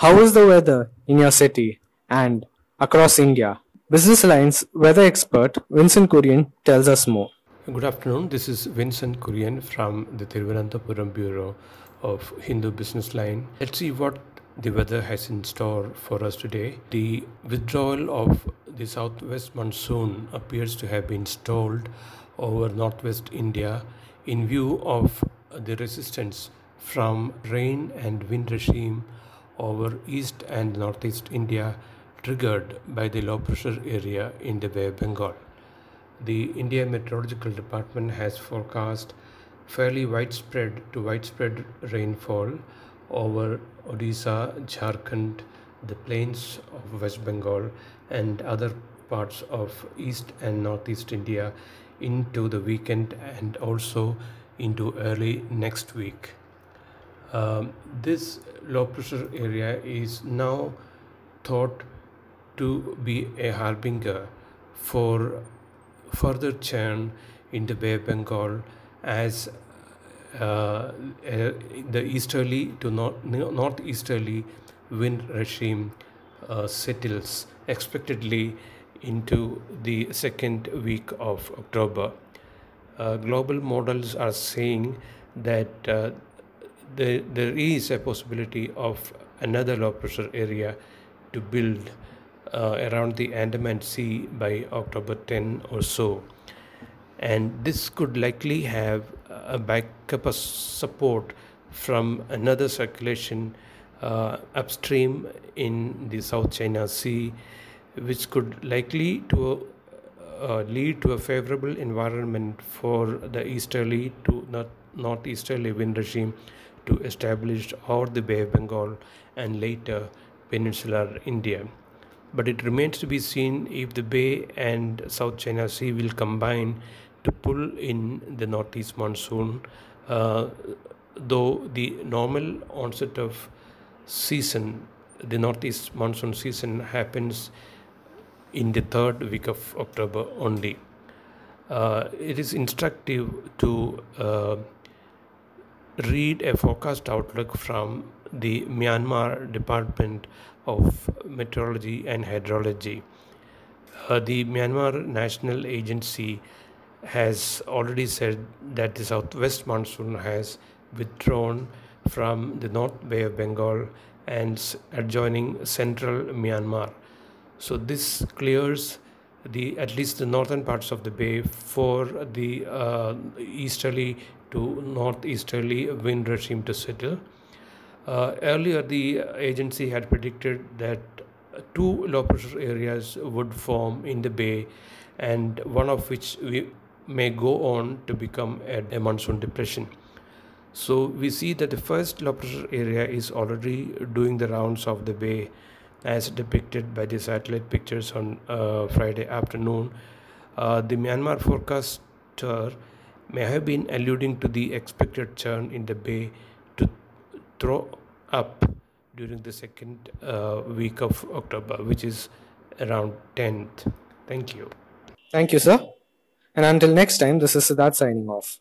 How is the weather in your city and across India? Business Line's weather expert Vincent Kurian tells us more. Good afternoon. This is Vincent Kurian from the Thiruvananthapuram Bureau of Hindu Business Line. Let's see what the weather has in store for us today. The withdrawal of the southwest monsoon appears to have been stalled over northwest India in view of the resistance from rain and wind regime over east and northeast India triggered by the low pressure area in the Bay of Bengal. The India Meteorological Department has forecast fairly widespread to widespread rainfall over Odisha, Jharkhand, the plains of West Bengal, and other parts of east and northeast India into the weekend and also into early next week. Um, this low pressure area is now thought to be a harbinger for further churn in the Bay of Bengal as uh, uh, the easterly to north, northeasterly wind regime uh, settles expectedly into the second week of October. Uh, global models are saying that uh, there, there is a possibility of another low pressure area to build uh, around the Andaman Sea by October 10 or so. And this could likely have a backup support from another circulation uh, upstream in the South China Sea, which could likely to uh, lead to a favorable environment for the easterly to not northeasterly wind regime to establish over the Bay of Bengal and later peninsular India. But it remains to be seen if the Bay and South China Sea will combine to pull in the northeast monsoon, uh, though the normal onset of season, the northeast monsoon season happens in the third week of October only. Uh, it is instructive to uh, read a forecast outlook from the Myanmar Department of Meteorology and Hydrology. Uh, the Myanmar National Agency has already said that the southwest monsoon has withdrawn from the North Bay of Bengal and adjoining central Myanmar. So this clears the at least the northern parts of the bay for the uh, easterly to northeasterly wind regime to settle. Uh, earlier, the agency had predicted that two low pressure areas would form in the bay, and one of which we may go on to become a, a monsoon depression. So we see that the first low pressure area is already doing the rounds of the bay as depicted by the satellite pictures on uh, Friday afternoon. Uh, the Myanmar forecaster may have been alluding to the expected churn in the bay to throw up during the second uh, week of October, which is around 10th. Thank you. Thank you, sir. And until next time, this is Siddharth signing off.